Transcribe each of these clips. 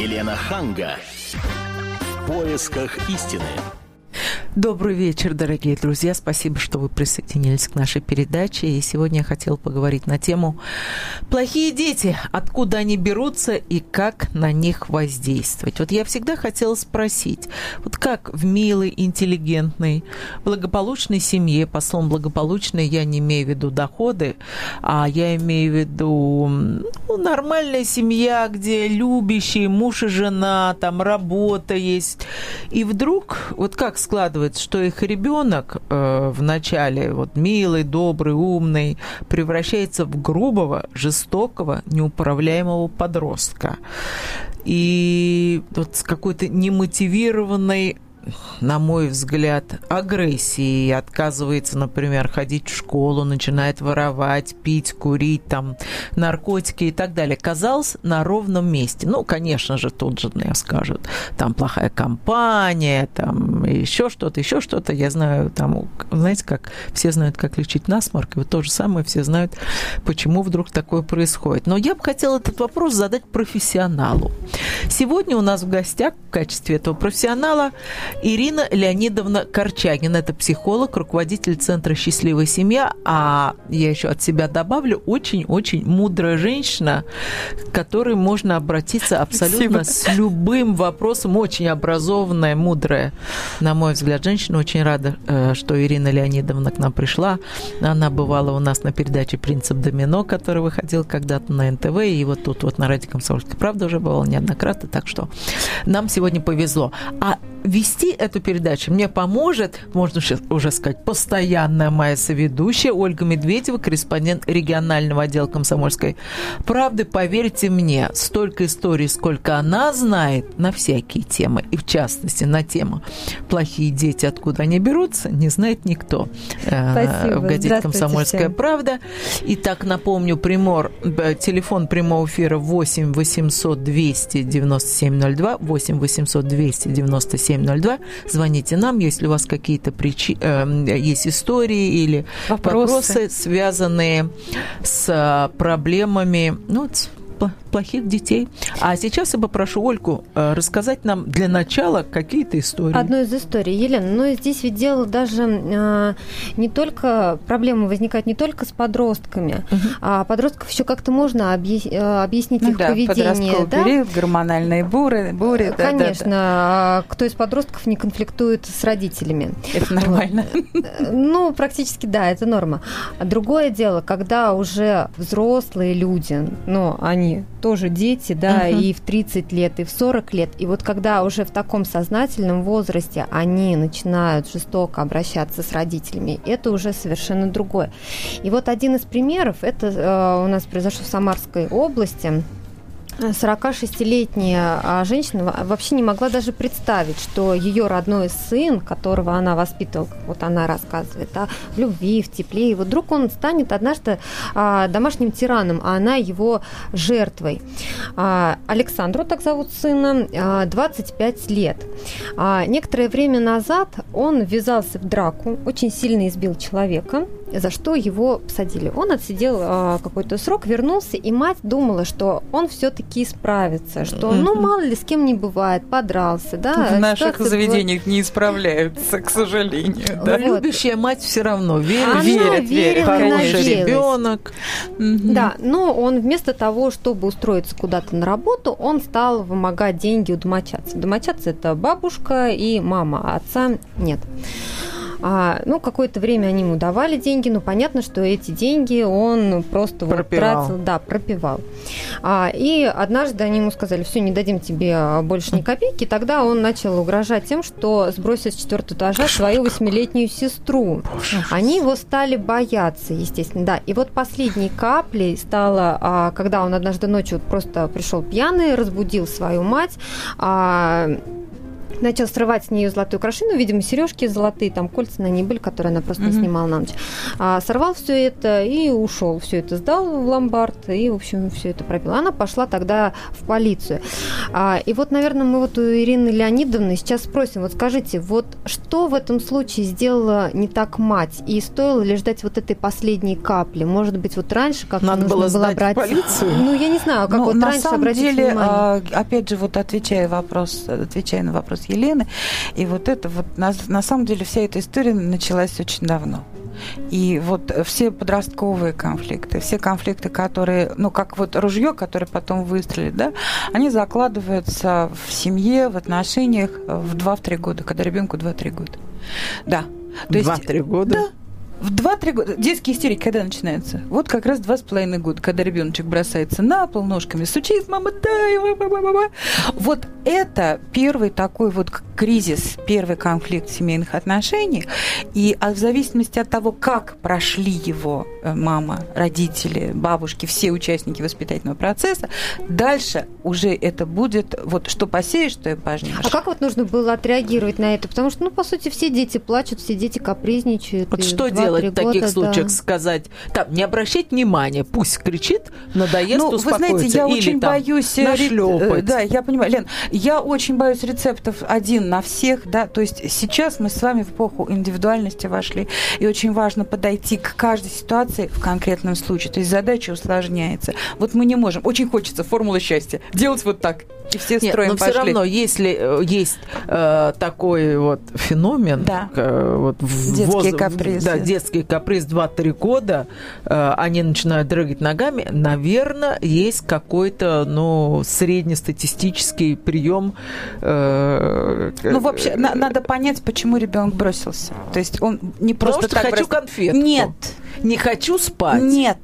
Елена Ханга. В поисках истины. Добрый вечер, дорогие друзья. Спасибо, что вы присоединились к нашей передаче. И сегодня я хотела поговорить на тему «Плохие дети. Откуда они берутся и как на них воздействовать?» Вот я всегда хотела спросить, вот как в милой, интеллигентной, благополучной семье, по словам благополучной я не имею в виду доходы, а я имею в виду ну, нормальная семья, где любящие муж и жена, там работа есть. И вдруг, вот как складывается что их ребенок э, в начале вот милый, добрый, умный превращается в грубого, жестокого, неуправляемого подростка. И вот с какой-то немотивированной на мой взгляд, агрессии отказывается, например, ходить в школу, начинает воровать, пить, курить, там, наркотики и так далее. Казалось, на ровном месте. Ну, конечно же, тут же мне скажут, там плохая компания, там еще что-то, еще что-то. Я знаю, там, знаете, как все знают, как лечить насморк, и вот то же самое все знают, почему вдруг такое происходит. Но я бы хотела этот вопрос задать профессионалу. Сегодня у нас в гостях в качестве этого профессионала Ирина Леонидовна Корчагина. Это психолог, руководитель Центра «Счастливая семья». А я еще от себя добавлю, очень-очень мудрая женщина, к которой можно обратиться абсолютно Спасибо. с любым вопросом. Очень образованная, мудрая, на мой взгляд, женщина. Очень рада, э, что Ирина Леонидовна к нам пришла. Она бывала у нас на передаче «Принцип домино», который выходил когда-то на НТВ, и вот тут вот на радио «Комсомольская правда» уже бывала неоднократно, так что нам сегодня повезло. А вести эту передачу мне поможет, можно уже сказать, постоянная моя соведущая Ольга Медведева, корреспондент регионального отдела комсомольской правды. Поверьте мне, столько историй, сколько она знает на всякие темы, и в частности на тему «Плохие дети, откуда они берутся», не знает никто. Э, Спасибо. В газете «Комсомольская всем. правда». Итак, напомню, примор, э, телефон прямого эфира 8 800 297 02, 8 800 297 02. Звоните нам, если у вас какие-то причи... э, есть истории или вопросы. вопросы, связанные с проблемами, ну, плохих детей. А сейчас я попрошу Ольку э, рассказать нам для начала какие-то истории. Одну из историй, Елена. Но здесь ведь дело даже э, не только проблемы возникают не только с подростками, угу. а подростков еще как-то можно э, объяснить ну, их да, поведение. Да, период, гормональные буры, бури. Конечно. Да, да, да. Кто из подростков не конфликтует с родителями? Это нормально. Ну, практически да, это норма. Другое дело, когда уже взрослые люди, ну, они тоже дети, да, uh-huh. и в 30 лет, и в 40 лет. И вот когда уже в таком сознательном возрасте они начинают жестоко обращаться с родителями, это уже совершенно другое. И вот один из примеров, это э, у нас произошло в Самарской области. 46-летняя а, женщина вообще не могла даже представить, что ее родной сын, которого она воспитывала, вот она рассказывает, в любви, в тепле, и вот вдруг он станет однажды а, домашним тираном, а она его жертвой. А, Александру, так зовут сына, 25 лет. Некоторое время назад он ввязался в драку, очень сильно избил человека, за что его посадили. Он отсидел э, какой-то срок, вернулся, и мать думала, что он все-таки справится, что, ну, мало ли, с кем не бывает, подрался, да. В наших заведениях была... не исправляются, к сожалению. Да? Вот. Любящая мать все равно верит, Она верит, верит, хороший ребенок. Да, но он вместо того, чтобы устроиться куда-то на работу, он стал вымогать деньги у домочадцев. Домочадцы – это бабушка и мама, а отца нет. А, ну, какое-то время они ему давали деньги, но понятно, что эти деньги он просто вот тратил, да, пропивал. А, и однажды они ему сказали, все, не дадим тебе больше ни копейки. Тогда он начал угрожать тем, что сбросит с четвертого этажа свою восьмилетнюю сестру. Они его стали бояться, естественно, да. И вот последней каплей стало, а, когда он однажды ночью просто пришел пьяный, разбудил свою мать, а, начал срывать с нее золотую украшение, видимо, сережки золотые, там кольца на ней были, которые она просто mm-hmm. снимала на ночь. А, сорвал все это и ушел. Все это сдал в ломбард и, в общем, все это пропил. Она пошла тогда в полицию. А, и вот, наверное, мы вот у Ирины Леонидовны сейчас спросим, вот скажите, вот что в этом случае сделала не так мать? И стоило ли ждать вот этой последней капли? Может быть, вот раньше как-то Надо нужно было, было брать... полицию? Ну, я не знаю, как ну, вот на раньше самом обратить деле, внимание. А, опять же, вот отвечая вопрос, отвечая на вопрос Елены, и вот это вот на, на самом деле вся эта история началась очень давно. И вот все подростковые конфликты, все конфликты, которые, ну, как вот ружье, которое потом выстрелит, да, они закладываются в семье, в отношениях в 2-3 года, когда ребенку 2-3 года. Да. То 2-3 года? Да, в 2-3 года. Детские истерики когда начинаются? Вот как раз два с половиной года, когда ребеночек бросается на пол ножками, стучит, мама, дай, мама, Вот это первый такой вот кризис, первый конфликт в семейных отношениях. И а в зависимости от того, как прошли его э, мама, родители, бабушки, все участники воспитательного процесса, дальше уже это будет вот что посеешь, что и пожнешь. А как вот нужно было отреагировать на это? Потому что, ну, по сути, все дети плачут, все дети капризничают. Вот что делать? Делать в таких года, случаях? Да. Сказать, там, не обращать внимания, пусть кричит, надоест, ну, успокоится. Вы знаете, я Или, очень там, боюсь... Э, нашлепать. Да, я понимаю. Лен, я очень боюсь рецептов один на всех, да, то есть сейчас мы с вами в эпоху индивидуальности вошли, и очень важно подойти к каждой ситуации в конкретном случае, то есть задача усложняется. Вот мы не можем, очень хочется формулы счастья, делать вот так, и все Нет, строим но пошли. все равно, если э, есть э, такой вот феномен, да. э, вот в детский воз... каприз, да, детский каприз 2-3 года, э, они начинают дрыгать ногами, наверное, есть какой-то, ну, среднестатистический прием. Э, ну, вообще, на, надо понять, почему ребенок бросился. То есть он не просто Потому так хочу брос... конфетку. Нет. Не хочу спать. Нет.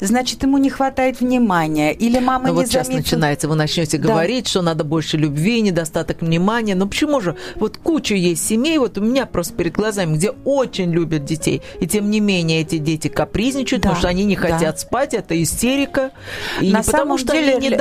Значит, ему не хватает внимания. Или мама ну, не вот сейчас заметила... начинается, вы начнете да. говорить, что надо больше любви, недостаток внимания. Но почему же? Вот куча есть семей, вот у меня просто перед глазами, где очень любят детей. И тем не менее эти дети капризничают, да. потому что они не хотят да. спать, это истерика. И На самом потому, что деле они не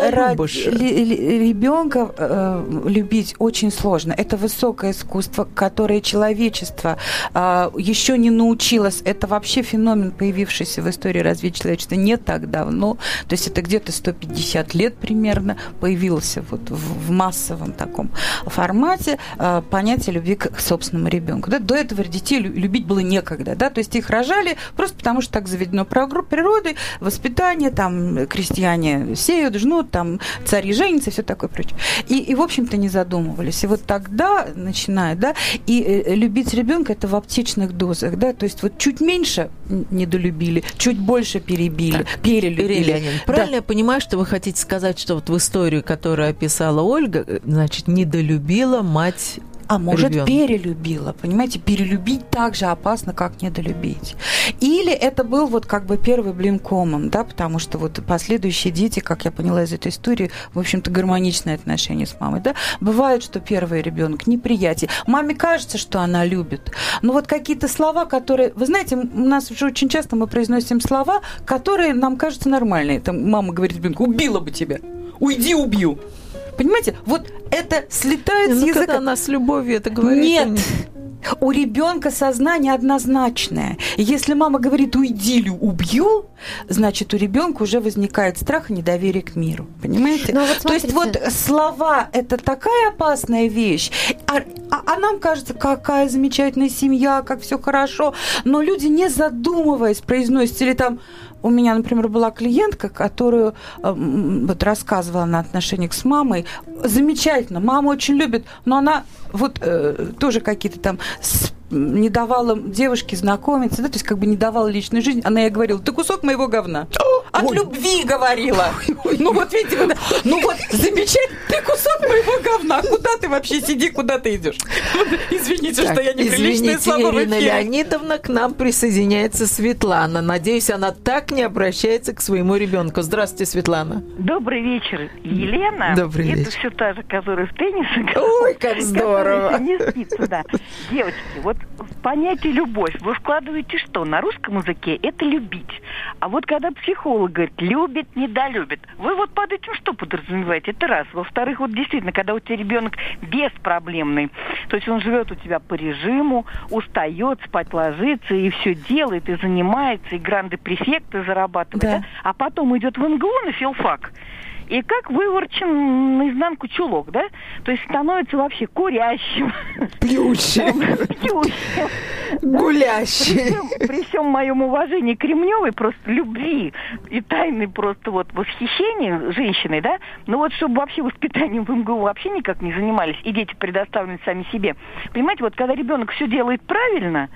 ребенка э, любить очень сложно. Это высокое искусство, которое человечество э, еще не научилось. Это вообще феномен, появившийся в истории развития человечества не так давно. То есть это где-то 150 лет примерно появился вот в, в массовом таком формате э, понятие любви к собственному ребенку. Да? До этого детей любить было некогда. Да? То есть их рожали просто потому, что так заведено природой, воспитание, там крестьяне сеют, жнут, там цари женятся, все такое прочее. И, и в общем-то, не задумывались. И вот тогда начинает, да, и э, любить ребенка это в аптечных дозах, да, то есть вот чуть меньше недолюбили, чуть больше перебили, так, перелюбили. Леонид, правильно да. я понимаю, что вы хотите сказать, что вот в историю, которую описала Ольга, э, значит, недолюбила мать а может, ребенка. перелюбила. Понимаете, перелюбить так же опасно, как недолюбить. Или это был вот как бы первый блин комом, да, потому что вот последующие дети, как я поняла из этой истории, в общем-то, гармоничные отношения с мамой, да. Бывает, что первый ребенок неприятие. Маме кажется, что она любит, но вот какие-то слова, которые... Вы знаете, у нас уже очень часто мы произносим слова, которые нам кажутся нормальные. Там мама говорит ребенку, убила бы тебя. Уйди, убью. Понимаете, вот это слетает ну, с языка. Когда она с любовью это говорит. Нет. У ребенка сознание однозначное. Если мама говорит уйди или убью, значит у ребенка уже возникает страх и недоверие к миру. Понимаете? Но ну, вот То есть вот слова это такая опасная вещь, а, а, а нам кажется, какая замечательная семья, как все хорошо, но люди не задумываясь произносят или там у меня, например, была клиентка, которую э, вот рассказывала на отношениях с мамой. Замечательно, мама очень любит, но она вот э, тоже какие-то там не давала девушке знакомиться, да, то есть как бы не давала личную жизнь. Она ей говорила, ты кусок моего говна. От Ой. любви говорила. Ну вот видите, да. ну вот замечательно, ты кусок моего говна. Куда ты вообще сиди, куда ты идешь? Извините, так, что я неприличные извините, слова Ирина в Леонидовна, к нам присоединяется Светлана. Надеюсь, она так не обращается к своему ребенку. Здравствуйте, Светлана. Добрый вечер, Елена. Добрый вечер. Это все та же, которая в теннис Ой, как здорово. Не спит туда. Девочки, вот понятие любовь вы вкладываете что? На русском языке это любить. А вот когда психолог говорит, любит, недолюбит. Вы вот под этим что подразумеваете? Это раз. Во-вторых, вот действительно, когда у тебя ребенок беспроблемный, то есть он живет у тебя по режиму, устает, спать ложится, и все делает, и занимается, и гранды префекты зарабатывает, Да. да? а потом идет в МГУ на филфак, и как выворчен наизнанку чулок, да? То есть становится вообще курящим, Пьющий, пьющим. гулящий. При всем, моем уважении к Кремневой, просто любви и тайны просто вот восхищения женщиной, да, ну вот чтобы вообще воспитанием в МГУ вообще никак не занимались, и дети предоставлены сами себе. Понимаете, вот когда ребенок все делает правильно,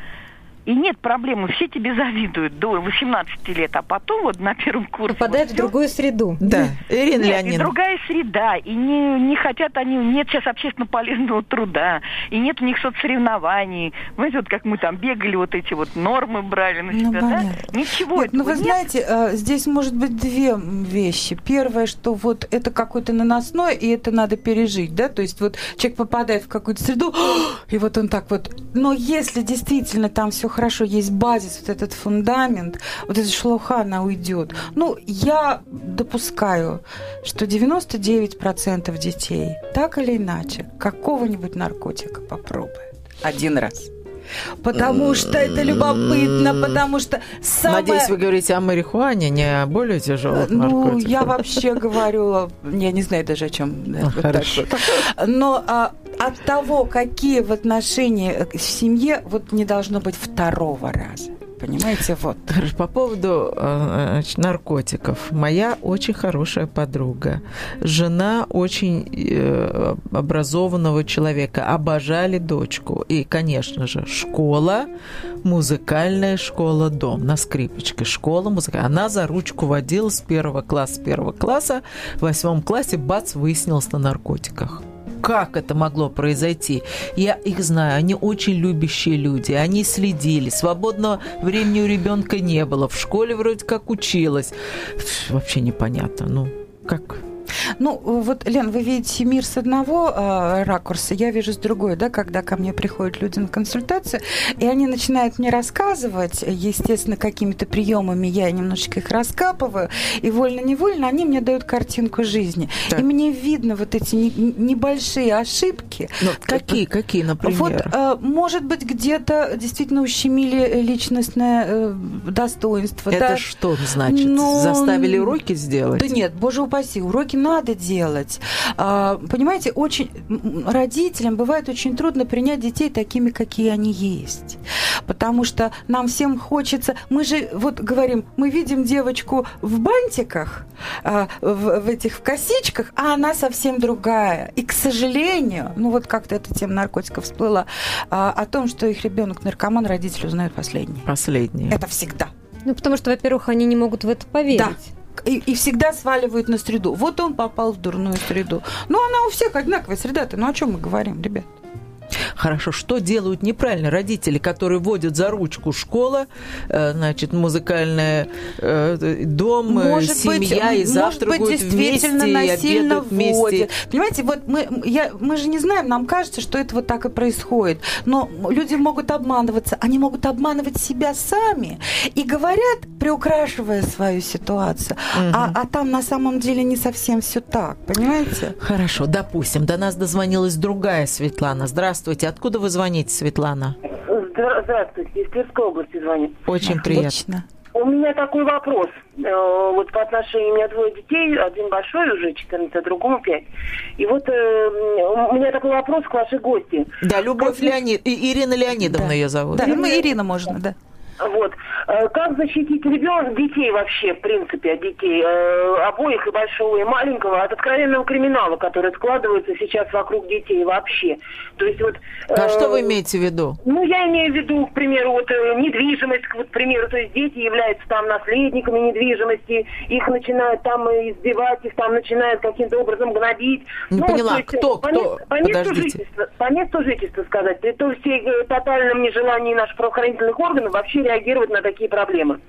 и нет проблемы, все тебе завидуют до 18 лет, а потом вот на первом курсе... Попадает вот в другую среду. Да, Ирина нет, и Леонидовна. другая среда, и не, не хотят они, нет сейчас общественно полезного труда, и нет у них соцсоревнований. Знаете, вот как мы там бегали, вот эти вот нормы брали на Ну, себя, да? понятно. Ничего Нет, ну этого вы нет. знаете, э, здесь может быть две вещи. Первое, что вот это какой-то наносной, и это надо пережить, да, то есть вот человек попадает в какую-то среду, и вот он так вот. Но если действительно там все хорошо, есть базис, вот этот фундамент, вот эта шелуха, она уйдет. Ну, я допускаю, что 99% детей так или иначе какого-нибудь наркотика попробуют один раз. Потому что это любопытно, потому что самое... Надеюсь, вы говорите о марихуане, не о более тяжелых Ну, наркотиках. я вообще говорю, я не знаю даже о чем. А, хорошо. Но а, от того, какие в отношении в семье, вот не должно быть второго раза. Понимаете, вот. По поводу э, значит, наркотиков. Моя очень хорошая подруга, жена очень э, образованного человека, обожали дочку. И, конечно же, школа, музыкальная школа, дом на скрипочке. Школа музыкальная. Она за ручку водила с первого класса, с первого класса. В восьмом классе, бац, выяснилось на наркотиках как это могло произойти. Я их знаю, они очень любящие люди, они следили, свободного времени у ребенка не было, в школе вроде как училась. Вообще непонятно, ну как Ну, вот, Лен, вы видите мир с одного э, ракурса, я вижу с другой, да, когда ко мне приходят люди на консультацию, и они начинают мне рассказывать, естественно, какими-то приемами я немножечко их раскапываю, и вольно-невольно они мне дают картинку жизни. Так. И мне видно вот эти не- небольшие ошибки. ну, какие, какие, например? Вот, э, может быть, где-то действительно ущемили личностное э, достоинство. это да. что значит? Ну, Заставили уроки сделать? Да нет, боже упаси, уроки надо делать. А, понимаете, очень родителям бывает очень трудно принять детей такими, какие они есть. Потому что нам всем хочется... Мы же вот говорим, мы видим девочку в бантиках, а, в, в этих в косичках, а она совсем другая. И, к сожалению, ну вот как-то эта тема наркотиков всплыла, а, о том, что их ребенок наркоман, родители узнают последние. Последние. Это всегда. Ну, потому что, во-первых, они не могут в это поверить. И, и всегда сваливают на среду. Вот он попал в дурную среду. Ну, она у всех одинаковая среда-то. Ну, о чем мы говорим, ребят? Хорошо, что делают неправильно родители, которые водят за ручку школа, э, значит, музыкальный э, дом, Может быть, семья, и может завтракают быть, действительно вместе, насильно вместе. вводят. Понимаете, вот мы, я, мы же не знаем, нам кажется, что это вот так и происходит. Но люди могут обманываться, они могут обманывать себя сами и говорят, приукрашивая свою ситуацию. А, а там на самом деле не совсем все так, понимаете? Хорошо, допустим, до нас дозвонилась другая Светлана. Здравствуйте, откуда вы звоните, Светлана? Здра- Здравствуйте, из Тверской области звоню. Очень приятно. Отлично. У меня такой вопрос. Э, Вот по отношению, у меня двое детей, один большой уже, 14, а другому 5. И вот э, у меня такой вопрос к вашей гости. Да, Любовь Леонид... и- Ирина Леонидовна Да. ее зовут. Да, ну, Ирина можно, да. Вот. Э, Как защитить ребенка, детей вообще, в принципе, от детей, э, обоих, и большого, и маленького, от откровенного криминала, который складывается сейчас вокруг детей вообще. То есть вот... А э, что вы имеете в виду? Ну, я имею в виду, к примеру, вот э, недвижимость, вот, к примеру, то есть дети являются там наследниками недвижимости, их начинают там избивать, их там начинают каким-то образом гнобить. Не Ну, поняла, есть, кто, по кто? По месту, Подождите. жительства, по месту жительства сказать, при том всей тотальном нежелании наших правоохранительных органов вообще реагировать на такие проблемы.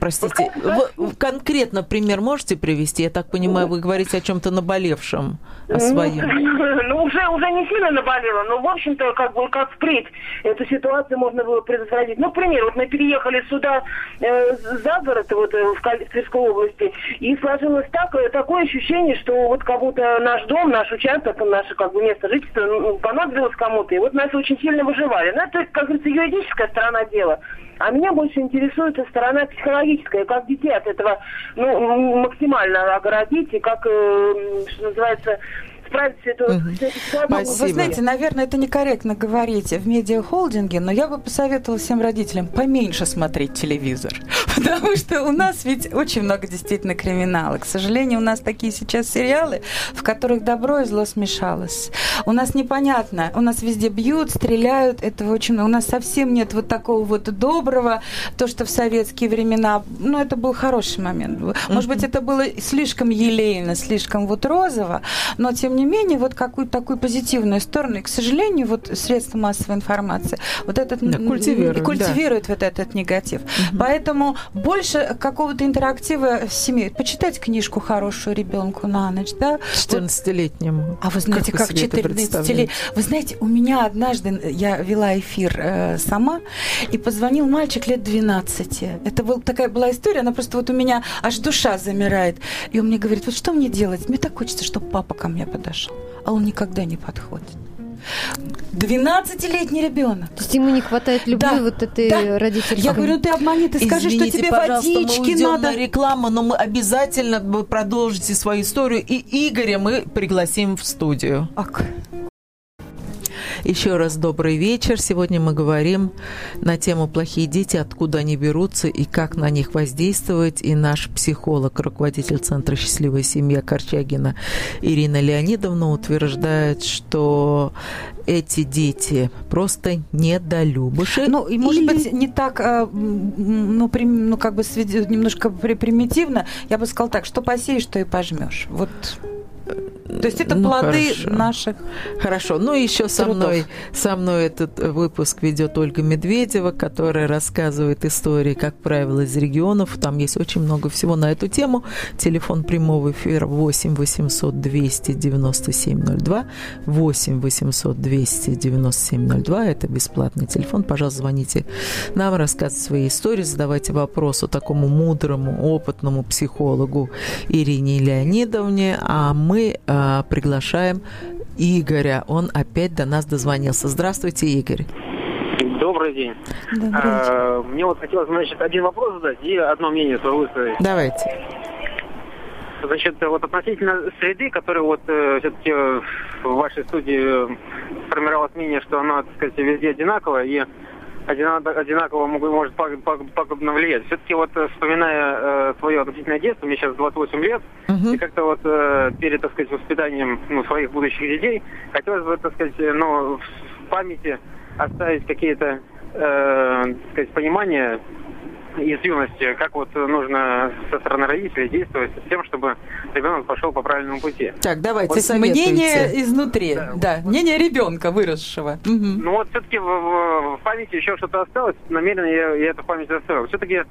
Простите, Вот, вы конкретно пример можете привести? Я так понимаю, вы говорите о чем-то наболевшем, о своем. Ну, ну, уже, уже не сильно наболело, но, в общем-то, как бы, как впредь эту ситуацию можно было предотвратить. Ну, к примеру, вот мы переехали сюда э, за город, вот, э, в Каль- в Тверской области, и сложилось так, э, такое ощущение, что вот как будто наш дом, наш участок, наше, как бы, место жительства ну, понадобилось кому-то, и вот нас очень сильно выживали. Ну, это, как говорится, юридическая сторона дела. А меня больше интересует сторона психологическая, как детей от этого ну, максимально огородить, и как, э, что называется, справиться этой ситуацией. Спасибо. Вы знаете, наверное, это некорректно говорить в медиахолдинге, но я бы посоветовала всем родителям поменьше смотреть телевизор. Потому что у нас ведь очень много действительно криминала. К сожалению, у нас такие сейчас сериалы, в которых добро и зло смешалось. У нас непонятно, у нас везде бьют, стреляют, этого очень много. У нас совсем нет вот такого вот доброго, то, что в советские времена, ну, это был хороший момент. Может быть, это было слишком елейно, слишком вот розово, но тем не менее, вот какую-то такую позитивную сторону. И, к сожалению, вот средства массовой информации вот этот Да, м, культивируют, да. вот этот негатив. Поэтому больше какого-то интерактива в семье. Почитать книжку хорошую ребенку на ночь, да? Вот 14-летнему. а вы знаете, как, себе это 14 представляете? лет? Вы знаете, у меня однажды я вела эфир э, сама, и позвонил мальчик лет 12. Это был, такая была история, она просто вот у меня аж душа замирает. И он мне говорит, вот что мне делать? Мне так хочется, чтобы папа ко мне подошел. А он никогда не подходит. 12-летний ребенок. То есть ему не хватает любви Да, вот этой да. родительской. Я говорю, «Ну, ты обмани, ты скажи, что Извините, тебе пожалуйста, мы водички уйдем надо. на рекламу, но мы обязательно продолжите свою историю. И Игоря мы пригласим в студию. Ак. Еще раз добрый вечер. Сегодня мы говорим на тему «Плохие дети. Откуда они берутся и как на них воздействовать». И наш психолог, руководитель Центра «Счастливая семья» Корчагина Ирина Леонидовна утверждает, что эти дети просто недолюбыши. Ну, и может Или- быть, не так, а, ну, прим- ну, как бы немножко при- примитивно. Я бы сказала так, что посеешь, то и пожмешь. Вот. То есть это Ну, плоды хорошо. наших. Хорошо. Ну, еще со мной, со мной этот выпуск ведет Ольга Медведева, которая рассказывает истории, как правило, из регионов. Там есть очень много всего на эту тему. Телефон прямого эфира 8 800 297 02. 8 800 297 02. Это бесплатный телефон. Пожалуйста, звоните нам, рассказывайте свои истории, задавайте вопросы такому мудрому, опытному психологу Ирине Леонидовне. А мы а, приглашаем Игоря. Он опять до нас дозвонился. Здравствуйте, Игорь. Добрый день. А, Мне вот хотелось, значит, один вопрос задать и одно мнение свое высказать. Давайте. Значит, вот относительно среды, которая вот все-таки в вашей студии формировалось мнение, что она, так сказать, везде одинаковая и одина- одинаково может паг- паг- пагубно влиять. Все-таки вот э, вспоминая э, свое относительное детство, мне сейчас 28 лет, Мгм. и как-то вот э, перед, так сказать, воспитанием ну, своих будущих детей хотелось бы, так сказать, э, ну, в памяти оставить какие-то, э, так сказать, понимания из юности, как вот нужно со стороны родителей действовать с тем, чтобы ребенок пошел по правильному пути. Так, давайте Вот советуйте. мнение изнутри, Да. да, мнение ребенка выросшего. Мгм. Ну вот все-таки в, в- в памяти еще что-то осталось, намеренно я, я эту память оставил. Все-таки,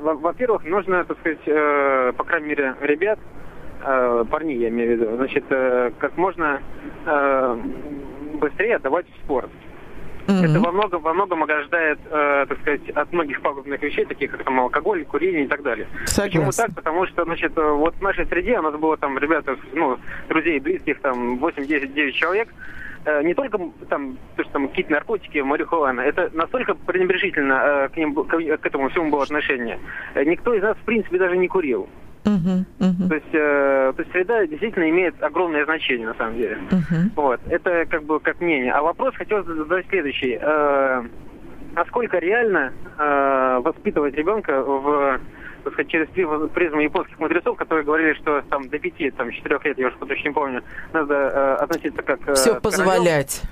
во-первых, нужно, так сказать, э, по крайней мере, ребят, э, парней я имею в виду, значит, э, как можно э, быстрее отдавать в спорт. Мгм. Это во многом, во многом ограждает, э, так сказать, от многих пагубных вещей, таких как там алкоголь, курение и так далее. Почему Согласна. так? Потому что, значит, э, вот в нашей среде у нас было там ребята, ну, друзей, близких, там, 8, 10, 9 человек, Э, не только там, то, что там какие-то наркотики, марихуана, это настолько пренебрежительно э, к, ним, к, к этому всему было отношение. Э, Никто из нас, в принципе, даже не курил. То есть, э, то есть среда действительно имеет огромное значение, на самом деле. мгм. Вот, это как бы как мнение. А вопрос хотел задать следующий. Э, насколько реально э, воспитывать ребенка в так сказать, через при- призму японских мудрецов, которые говорили, что там до пяти, там, четырех лет, я уже точно не помню, надо э, относиться как... э, Все позволять.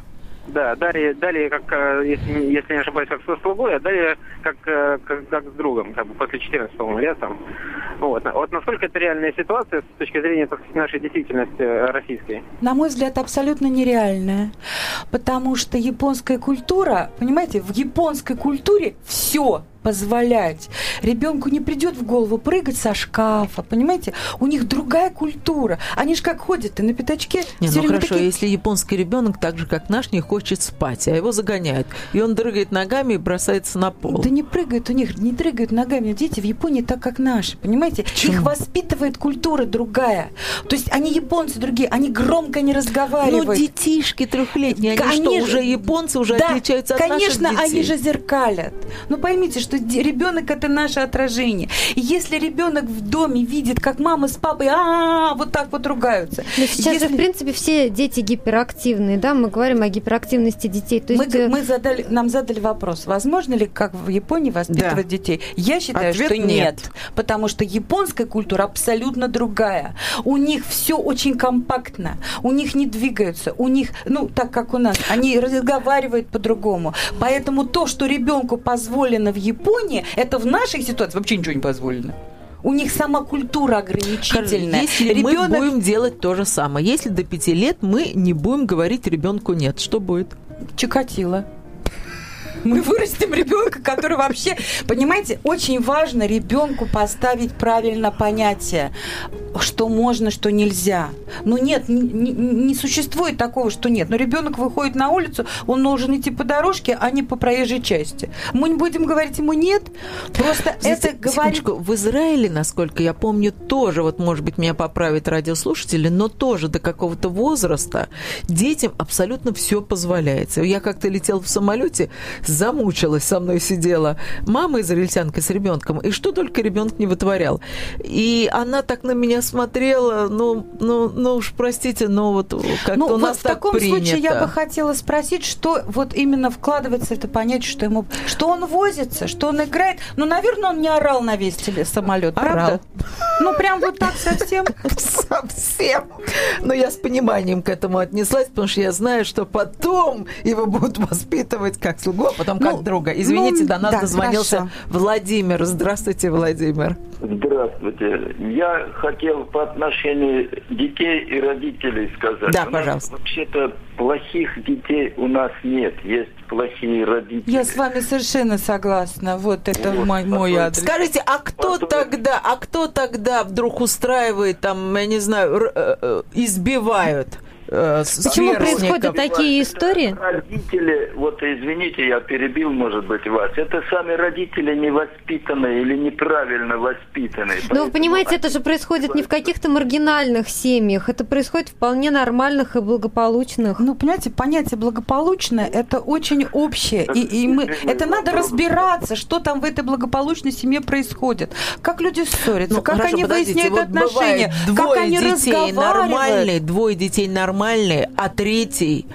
Да, далее, далее как, э, если, если не ошибаюсь, как со слугой, а далее как, э, как, как с другом, как бы после 14 по-моему, лет там. Вот. вот насколько это реальная ситуация с точки зрения так нашей действительности э, российской? На мой взгляд, абсолютно нереальное. Потому что японская культура, понимаете, в японской культуре все позволять. Ребенку не придет в голову прыгать со шкафа, понимаете? У них другая культура. Они же как ходят-то на пятачке. Не, ну хорошо, такие- если японский ребенок так же, как наш, не хочет спать, а его загоняют, и он дрыгает ногами и бросается на пол. Да не прыгают у них, не дрыгают ногами. Дети в Японии так, как наши, понимаете? Их воспитывает культура другая. То есть они японцы другие, они громко не Ну, разговаривают. детишки трехлетние, они, Они что, же- уже японцы, уже да, отличаются от конечно, наших детей? они же зеркалят. Ну поймите, что ребенок это наше отражение. И если ребенок в доме видит, как мама с папой а вот так вот ругаются. Но сейчас же, если- в принципе, все дети гиперактивные, да, мы говорим о гиперактивности детей. То мы, есть, э, мы задали, нам задали вопрос, возможно ли, как в Японии, воспитывать Да. детей? Я считаю, Ответ что нет. нет. Потому что японская культура абсолютно другая. У них все очень компактно. У них не двигаются. У них, ну, так как у нас, они разговаривают по-другому. Поэтому то, что ребенку позволено в Японии, это в нашей ситуации вообще ничего не позволено. У них сама культура ограничительная. Если мы Ребенок будем делать то же самое, если до пяти лет мы не будем говорить ребенку нет, что будет? Чикатило. Мы вырастим ребенка, который вообще, понимаете, очень важно ребенку поставить правильно понятие, что можно, что нельзя. Ну нет, не, не- существует такого, что нет. Но ребенок выходит на улицу, он должен идти по дорожке, а не по проезжей части. Мы не будем говорить ему нет, просто Знаете, это говорит. в Израиле, насколько я помню, тоже, вот, может быть, меня поправят радиослушатели, но тоже до какого-то возраста детям абсолютно все позволяется. Я как-то летела в самолете, замучилась, со мной сидела мама израильтянка с ребенком, и что только ребенок не вытворял. И она так на меня смотрела, ну, ну, ну уж простите, но вот как-то Ну, у вот нас в так таком принято. случае я бы хотела спросить, что вот именно вкладывается это понятие, что ему, что он возится, что он играет. Ну, наверное, он не орал на весь теле- самолет, правда? Орал. Ну, прям вот так совсем. Совсем. Но я с пониманием к этому отнеслась, потому что я знаю, что потом его будут воспитывать как слугу, а потом как Ну, друга. Извините, ну, до нас дозвонился. Владимир. Здравствуйте, Владимир. Здравствуйте. Я хотел по отношению детей и родителей сказать. Да, У пожалуйста. Вообще-то плохих детей у нас нет. Есть плохие родители. Я с вами совершенно согласна. Вот это Вот, мой, мой адрес. Скажите, а кто Потом- тогда, а кто тогда вдруг устраивает там, я не знаю, р- э, э, избивают э, Почему происходят такие истории? Родители, вот извините, я перебил, может быть, вас. Это сами родители невоспитанные или неправильно воспитанные. Но Ну, вы понимаете, это же происходит не в каких-то маргинальных семьях, это происходит вполне нормальных и благополучных. Ну, понимаете, понятие благополучное это очень общее. И, и мы, это надо разбираться, что там в этой благополучной семье происходит. Как люди ссорятся, Ну, как хорошо, они выясняют вот отношения, как они детей разговаривают. нормальные, двое детей нормальные, а третий,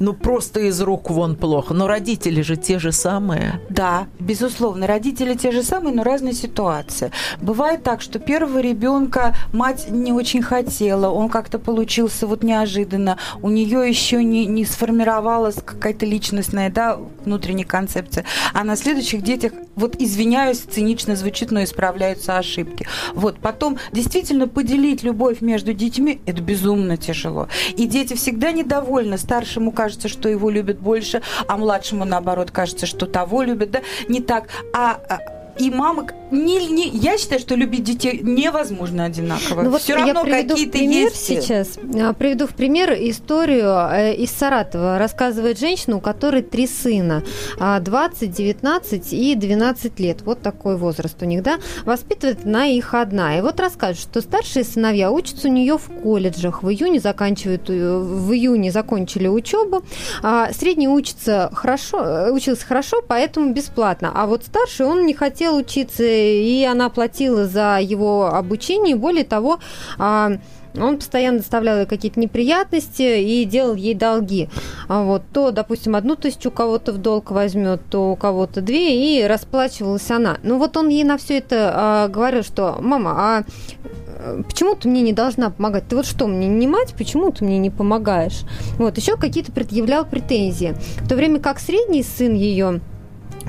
ну, просто из рук вон плохо. Но родители же те же самые. Да, безусловно, родители те же самые, но разные ситуации. Бывает так, что первого ребенка мать не очень хотела, он как-то получился вот неожиданно, у нее еще не, не сформировалась какая-то личностная, да, внутренняя концепция, а на следующих детях, вот извиняюсь, цинично звучит, но исправляются ошибки. Вот, потом действительно поделить любовь между детьми, это безумно тяжело. И дети всегда недовольны. Старшему кажется, что его любят больше, а младшему, наоборот, кажется, что того любят, да, не так. А, а, и мама, не, не, я считаю, что любить детей невозможно одинако. Ну вот Все равно какие-то пример есть. сейчас. А, Приведу в пример историю э, из Саратова. Рассказывает женщина, у которой три сына. а, 20, 19 и 12 лет. Вот такой возраст у них, да. Воспитывает она их одна. И вот рассказывает, что старшие сыновья учатся у нее в колледжах. В июне заканчивают, э, в июне закончили учебу. А Средний учится хорошо, э, учился хорошо, поэтому бесплатно. А вот старший, он не хотел учиться, и она платила за его обучение. Более того, а, он постоянно доставлял ей какие-то неприятности и делал ей долги. А вот то, допустим, одну тысячу у кого-то в долг возьмет, то у кого-то две, и расплачивалась она. Ну вот он ей на все это а, говорил, что мама, а э, почему ты мне не должна помогать? Ты вот что, мне не мать, почему ты мне не помогаешь? Вот, еще какие-то предъявлял претензии. В то время как средний сын ее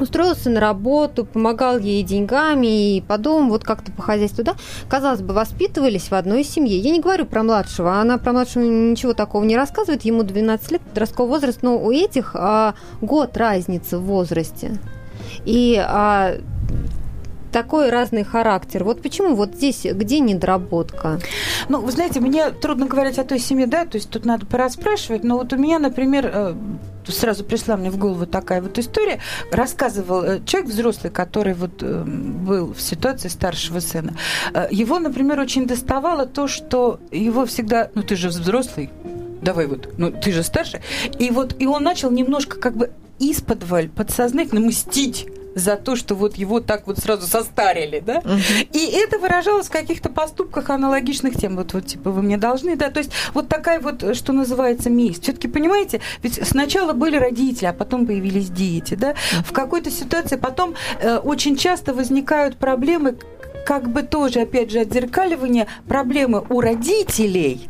устроился на работу, помогал ей деньгами и по дому, вот как-то по хозяйству, да, казалось бы, воспитывались в одной семье. Я не говорю про младшего, она про младшего ничего такого не рассказывает, ему 12 лет, подростковый возраст, но у этих а, год разницы в возрасте. И а, такой разный характер. Вот почему вот здесь, где недоработка? Ну, вы знаете, мне трудно говорить о той семье, да, то есть тут надо пораспрашивать, но вот у меня, например, э, сразу пришла мне в голову такая вот история. Рассказывал э, человек взрослый, который вот э, был в ситуации старшего сына. Его, например, очень доставало то, что его всегда, ну ты же взрослый, давай вот, ну ты же старше. И вот, и он начал немножко как бы исподволь, подсознательно мстить за то, что вот его так вот сразу состарили, да? Угу. И это выражалось в каких-то поступках аналогичных тем, вот, вот типа вы мне должны, да? То есть вот такая вот, что называется, месть. Все-таки понимаете, ведь сначала были родители, а потом появились дети, да? В какой-то ситуации потом э, очень часто возникают проблемы, как бы тоже, опять же, отзеркаливание проблемы у родителей,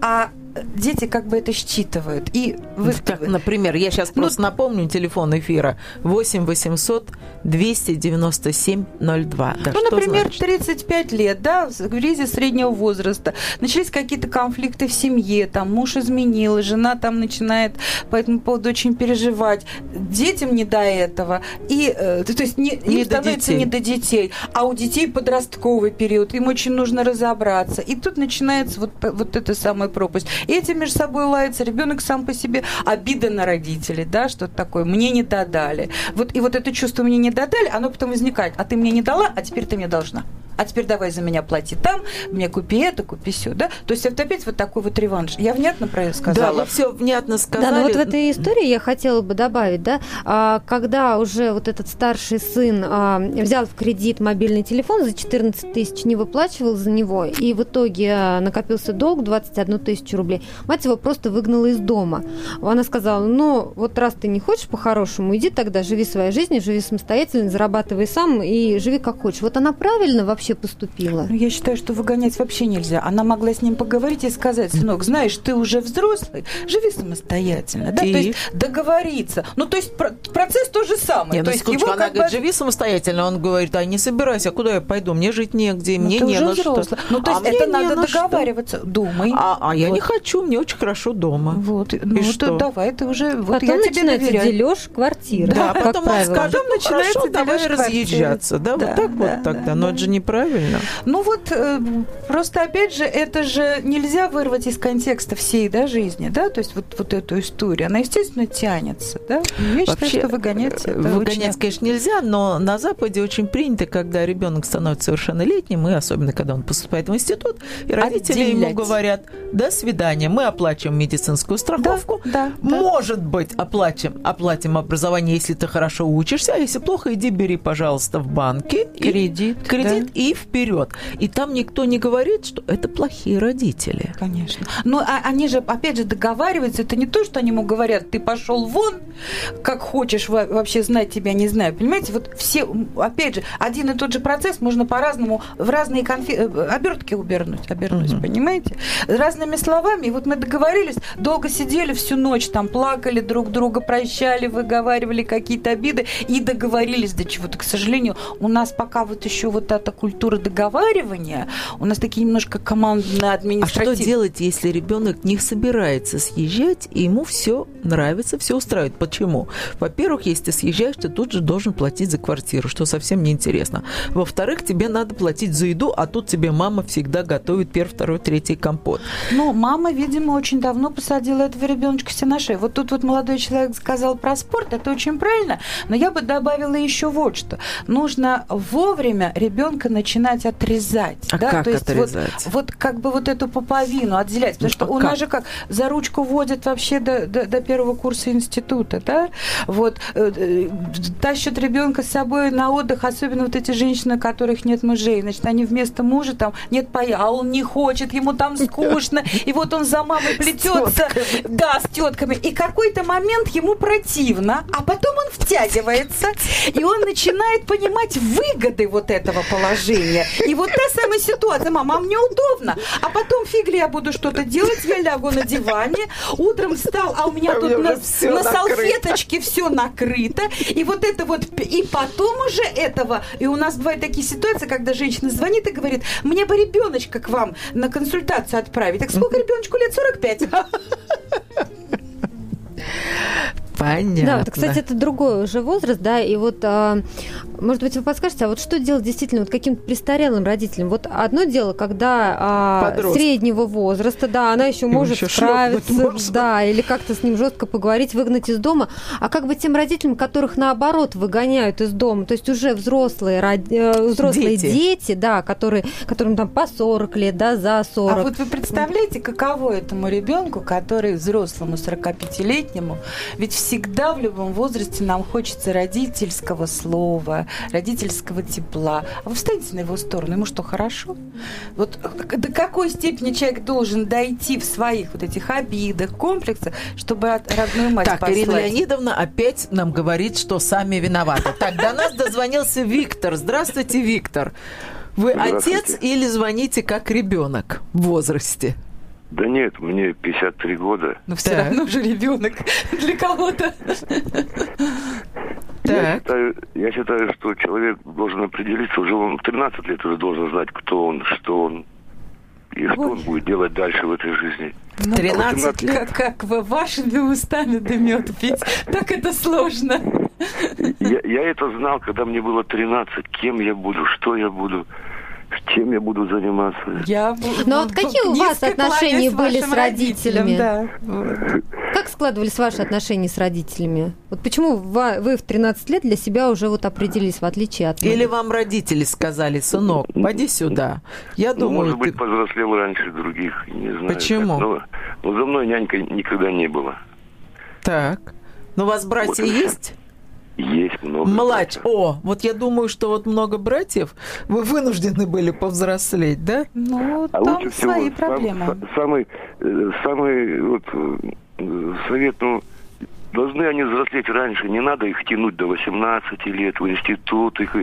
а дети как бы это считывают. И вы... Как, например, я сейчас ну, просто напомню телефон эфира 8 800 297 02. Да, ну, например, значит? 35 лет, да, в кризис среднего возраста. Начались какие-то конфликты в семье, там муж изменил, жена там начинает по этому поводу очень переживать. Детям не до этого. И, э, то есть не, не им становится детей. не до детей. А у детей подростковый период, им очень нужно разобраться. И тут начинается вот, вот эта самая пропасть. Эти между собой лаются, ребенок сам по себе, обида на родителей, да, что-то такое, мне не додали. Вот, и вот это чувство мне не додали, оно потом возникает, а ты мне не дала, а теперь ты мне должна а теперь давай за меня плати там, мне купи это, купи все, да? То есть это опять вот такой вот реванш. Я внятно про это сказала? Да, вы все внятно сказали. Да, но вот в этой истории я хотела бы добавить, да, а, когда уже вот этот старший сын а, взял в кредит мобильный телефон за 14 тысяч, не выплачивал за него, и в итоге а, накопился долг 21 тысячу рублей, мать его просто выгнала из дома. Она сказала, ну, вот раз ты не хочешь по-хорошему, иди тогда, живи своей жизнью, живи самостоятельно, зарабатывай сам и живи как хочешь. Вот она правильно вообще вообще поступила? Ну, я считаю, что выгонять вообще нельзя. Она могла с ним поговорить и сказать, сынок, знаешь, ты уже взрослый, живи самостоятельно. Да? То есть договориться. Ну, то есть процесс тот же самый. Нет, то ну, есть его она говорит, бы... живи самостоятельно. Он говорит, а не собирайся, куда я пойду? Мне жить негде, ну, мне не на что. Ну, то есть а это надо договариваться. Что? Думай. А, а я вот. не хочу, мне очень хорошо дома. Вот. Ну, и что? давай, ты уже... Вот потом я начинается дележ квартиры. Да, как потом правило. скажем, ну, начинается хорошо, давай разъезжаться. Да, вот так вот тогда. Но это же неправильно правильно. Ну вот, э, просто опять же, это же нельзя вырвать из контекста всей да, жизни, да, то есть вот, вот эту историю, она, естественно, тянется, да. Я Вообще, считаю, что выгонять это Выгонять, очень... конечно, нельзя, но на Западе очень принято, когда ребенок становится совершеннолетним, и особенно, когда он поступает в институт, и родители Отделять. ему говорят, до свидания, мы оплачиваем медицинскую страховку, да, да, может да. быть, оплатим, оплатим образование, если ты хорошо учишься, а если плохо, иди бери, пожалуйста, в банке. Кредит. И, кредит да. и и вперед. И там никто не говорит, что это плохие родители. Конечно. Но а, они же, опять же, договариваются. Это не то, что они ему говорят, ты пошел вон, как хочешь, вообще знать тебя не знаю. Понимаете, вот все, опять же, один и тот же процесс можно по-разному в разные конфи... Э, обертки убернуть, обернуть, угу. понимаете? Разными словами. И вот мы договорились, долго сидели всю ночь, там плакали друг друга, прощали, выговаривали какие-то обиды и договорились до чего-то. К сожалению, у нас пока вот еще вот эта культура культура договаривания, у нас такие немножко командно административные. А что делать, если ребенок не собирается съезжать, и ему все нравится, все устраивает? Почему? Во-первых, если ты съезжаешь, ты тут же должен платить за квартиру, что совсем неинтересно. Во-вторых, тебе надо платить за еду, а тут тебе мама всегда готовит первый, второй, третий компот. Ну, мама, видимо, очень давно посадила этого ребеночка себе на шею. Вот тут вот молодой человек сказал про спорт, это очень правильно, но я бы добавила еще вот что. Нужно вовремя ребенка начинать отрезать. А да? как То есть отрезать? Вот, вот как бы вот эту пуповину отделять. Потому ну, что а у как? нас же как за ручку водят вообще до, до, до первого курса института, да? Вот э, э, тащат ребенка с собой на отдых, особенно вот эти женщины, у которых нет мужей. Значит, они вместо мужа там нет пая, а он не хочет, ему там скучно, и вот он за мамой плетется, да, с тетками. И какой-то момент ему противно, а потом он втягивается, и он начинает понимать выгоды вот этого положения движение. И вот та самая ситуация, мама, а мне удобно. А потом фиг ли я буду что-то делать, я лягу на диване, утром встал, а у меня а тут на, на салфеточке все накрыто. И вот это вот, и потом уже этого, и у нас бывают такие ситуации, когда женщина звонит и говорит, мне бы ребеночка к вам на консультацию отправить. Так сколько ребеночку лет? 45. Понятно. Да, вот, кстати, это другой уже возраст, да, и вот а, Может быть, вы подскажете, а вот что делать действительно вот каким-то престарелым родителям? Вот одно дело, когда а, среднего возраста, да, она еще может еще справиться, да, или как-то с ним жестко поговорить, выгнать из дома. А как бы тем родителям, которых наоборот выгоняют из дома, то есть уже взрослые, род- э, взрослые Дети. дети. да, которые, которым там по 40 лет, да, за 40. А вот вы представляете, каково этому ребенку, который взрослому 45-летнему, ведь всегда в любом возрасте нам хочется родительского слова, родительского тепла. А вы встанете на его сторону, ему что, хорошо? Вот до какой степени человек должен дойти в своих вот этих обидах, комплексах, чтобы от родную мать Так, послать? Ирина Леонидовна опять нам говорит, что сами виноваты. Так, до нас дозвонился Виктор. Здравствуйте, Виктор. Вы отец или звоните как ребенок в возрасте? Да нет, мне 53 года. Но все Так. равно же ребенок для кого-то. Я считаю, я считаю, что человек должен определиться, уже он в 13 лет уже должен знать, кто он, что он и что он будет делать дальше в этой жизни. Ну, 13 лет. Как, как вы вашими устами да мед пить, так это сложно. Я, я это знал, когда мне было 13, кем я буду, что я буду, чем я буду заниматься. Я Ну, вот какие у вас отношения были с родителями? Да. Как складывались ваши отношения с родителями? Вот почему вы в 13 лет для себя уже вот определились, в отличие от Или вам родители сказали, сынок, поди сюда. Я Ну, думаю, может быть, ты- повзрослел раньше других, не знаю. Почему? как, Но, но за мной нянька никогда не было. Так. Ну, у вас братья Вот есть? Есть много. Младь. братьев. О, вот я думаю, что вот много братьев, вы вынуждены были повзрослеть, да? Ну, А там лучше всего свои сам- проблемы. са- самый, э, самый вот, э, совет, ну, должны они взрослеть раньше. Не надо их тянуть до 18 лет в институт, их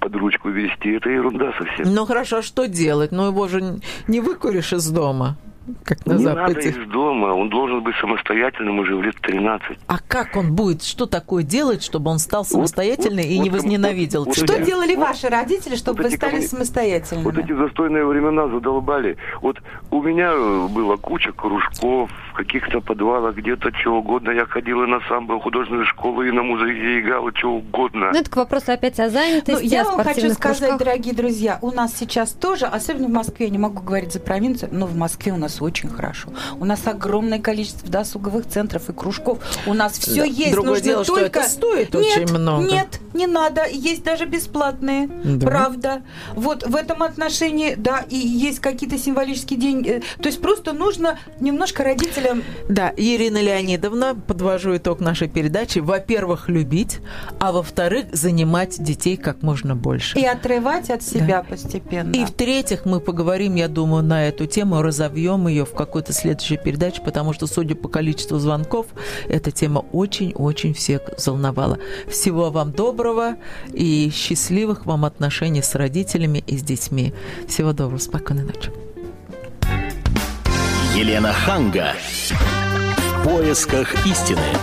под ручку вести. Это ерунда совсем. Ну хорошо, а что делать? Ну его же не выкуришь из дома, как на Не надо Западе. из дома. Он должен быть самостоятельным уже в лет 13. А как он будет, что такое делать, чтобы он стал самостоятельным вот- и не вот- возненавидел вот тебя? Что делали ваши родители, чтобы вот вы стали коммуни- самостоятельными? Вот эти застойные времена задолбали. Вот у меня была куча кружков, в каких-то подвалах, где-то чего угодно. Я ходил и на самбо, художественную школу, и на музыке играл, и чего угодно. Ну, это к вопросу опять о занятости, Ну, я о вам хочу сказать, кружках. дорогие друзья, у нас сейчас тоже, особенно в Москве, я не могу говорить за провинцию, но в Москве у нас очень хорошо. У нас огромное количество досуговых центров и кружков. У нас все Да. есть. Другое нужно дело, что только... это стоит нет, очень много. Нет, не надо. Есть даже бесплатные. Да. Правда. Вот в этом отношении, да, и есть какие-то символические деньги. То есть просто нужно немножко родителям Да, Ирина Леонидовна, подвожу итог нашей передачи. Во-первых, любить, а во-вторых, занимать детей как можно больше. и отрывать от себя постепенно. И в-третьих, мы поговорим, я думаю, на эту тему, разовьем ее в какой-то следующей передаче, потому что, судя по количеству звонков, эта тема очень-очень всех волновала. Всего вам доброго и счастливых вам отношений с родителями и с детьми. Всего доброго, спокойной ночи. Елена Ханга. В поисках истины.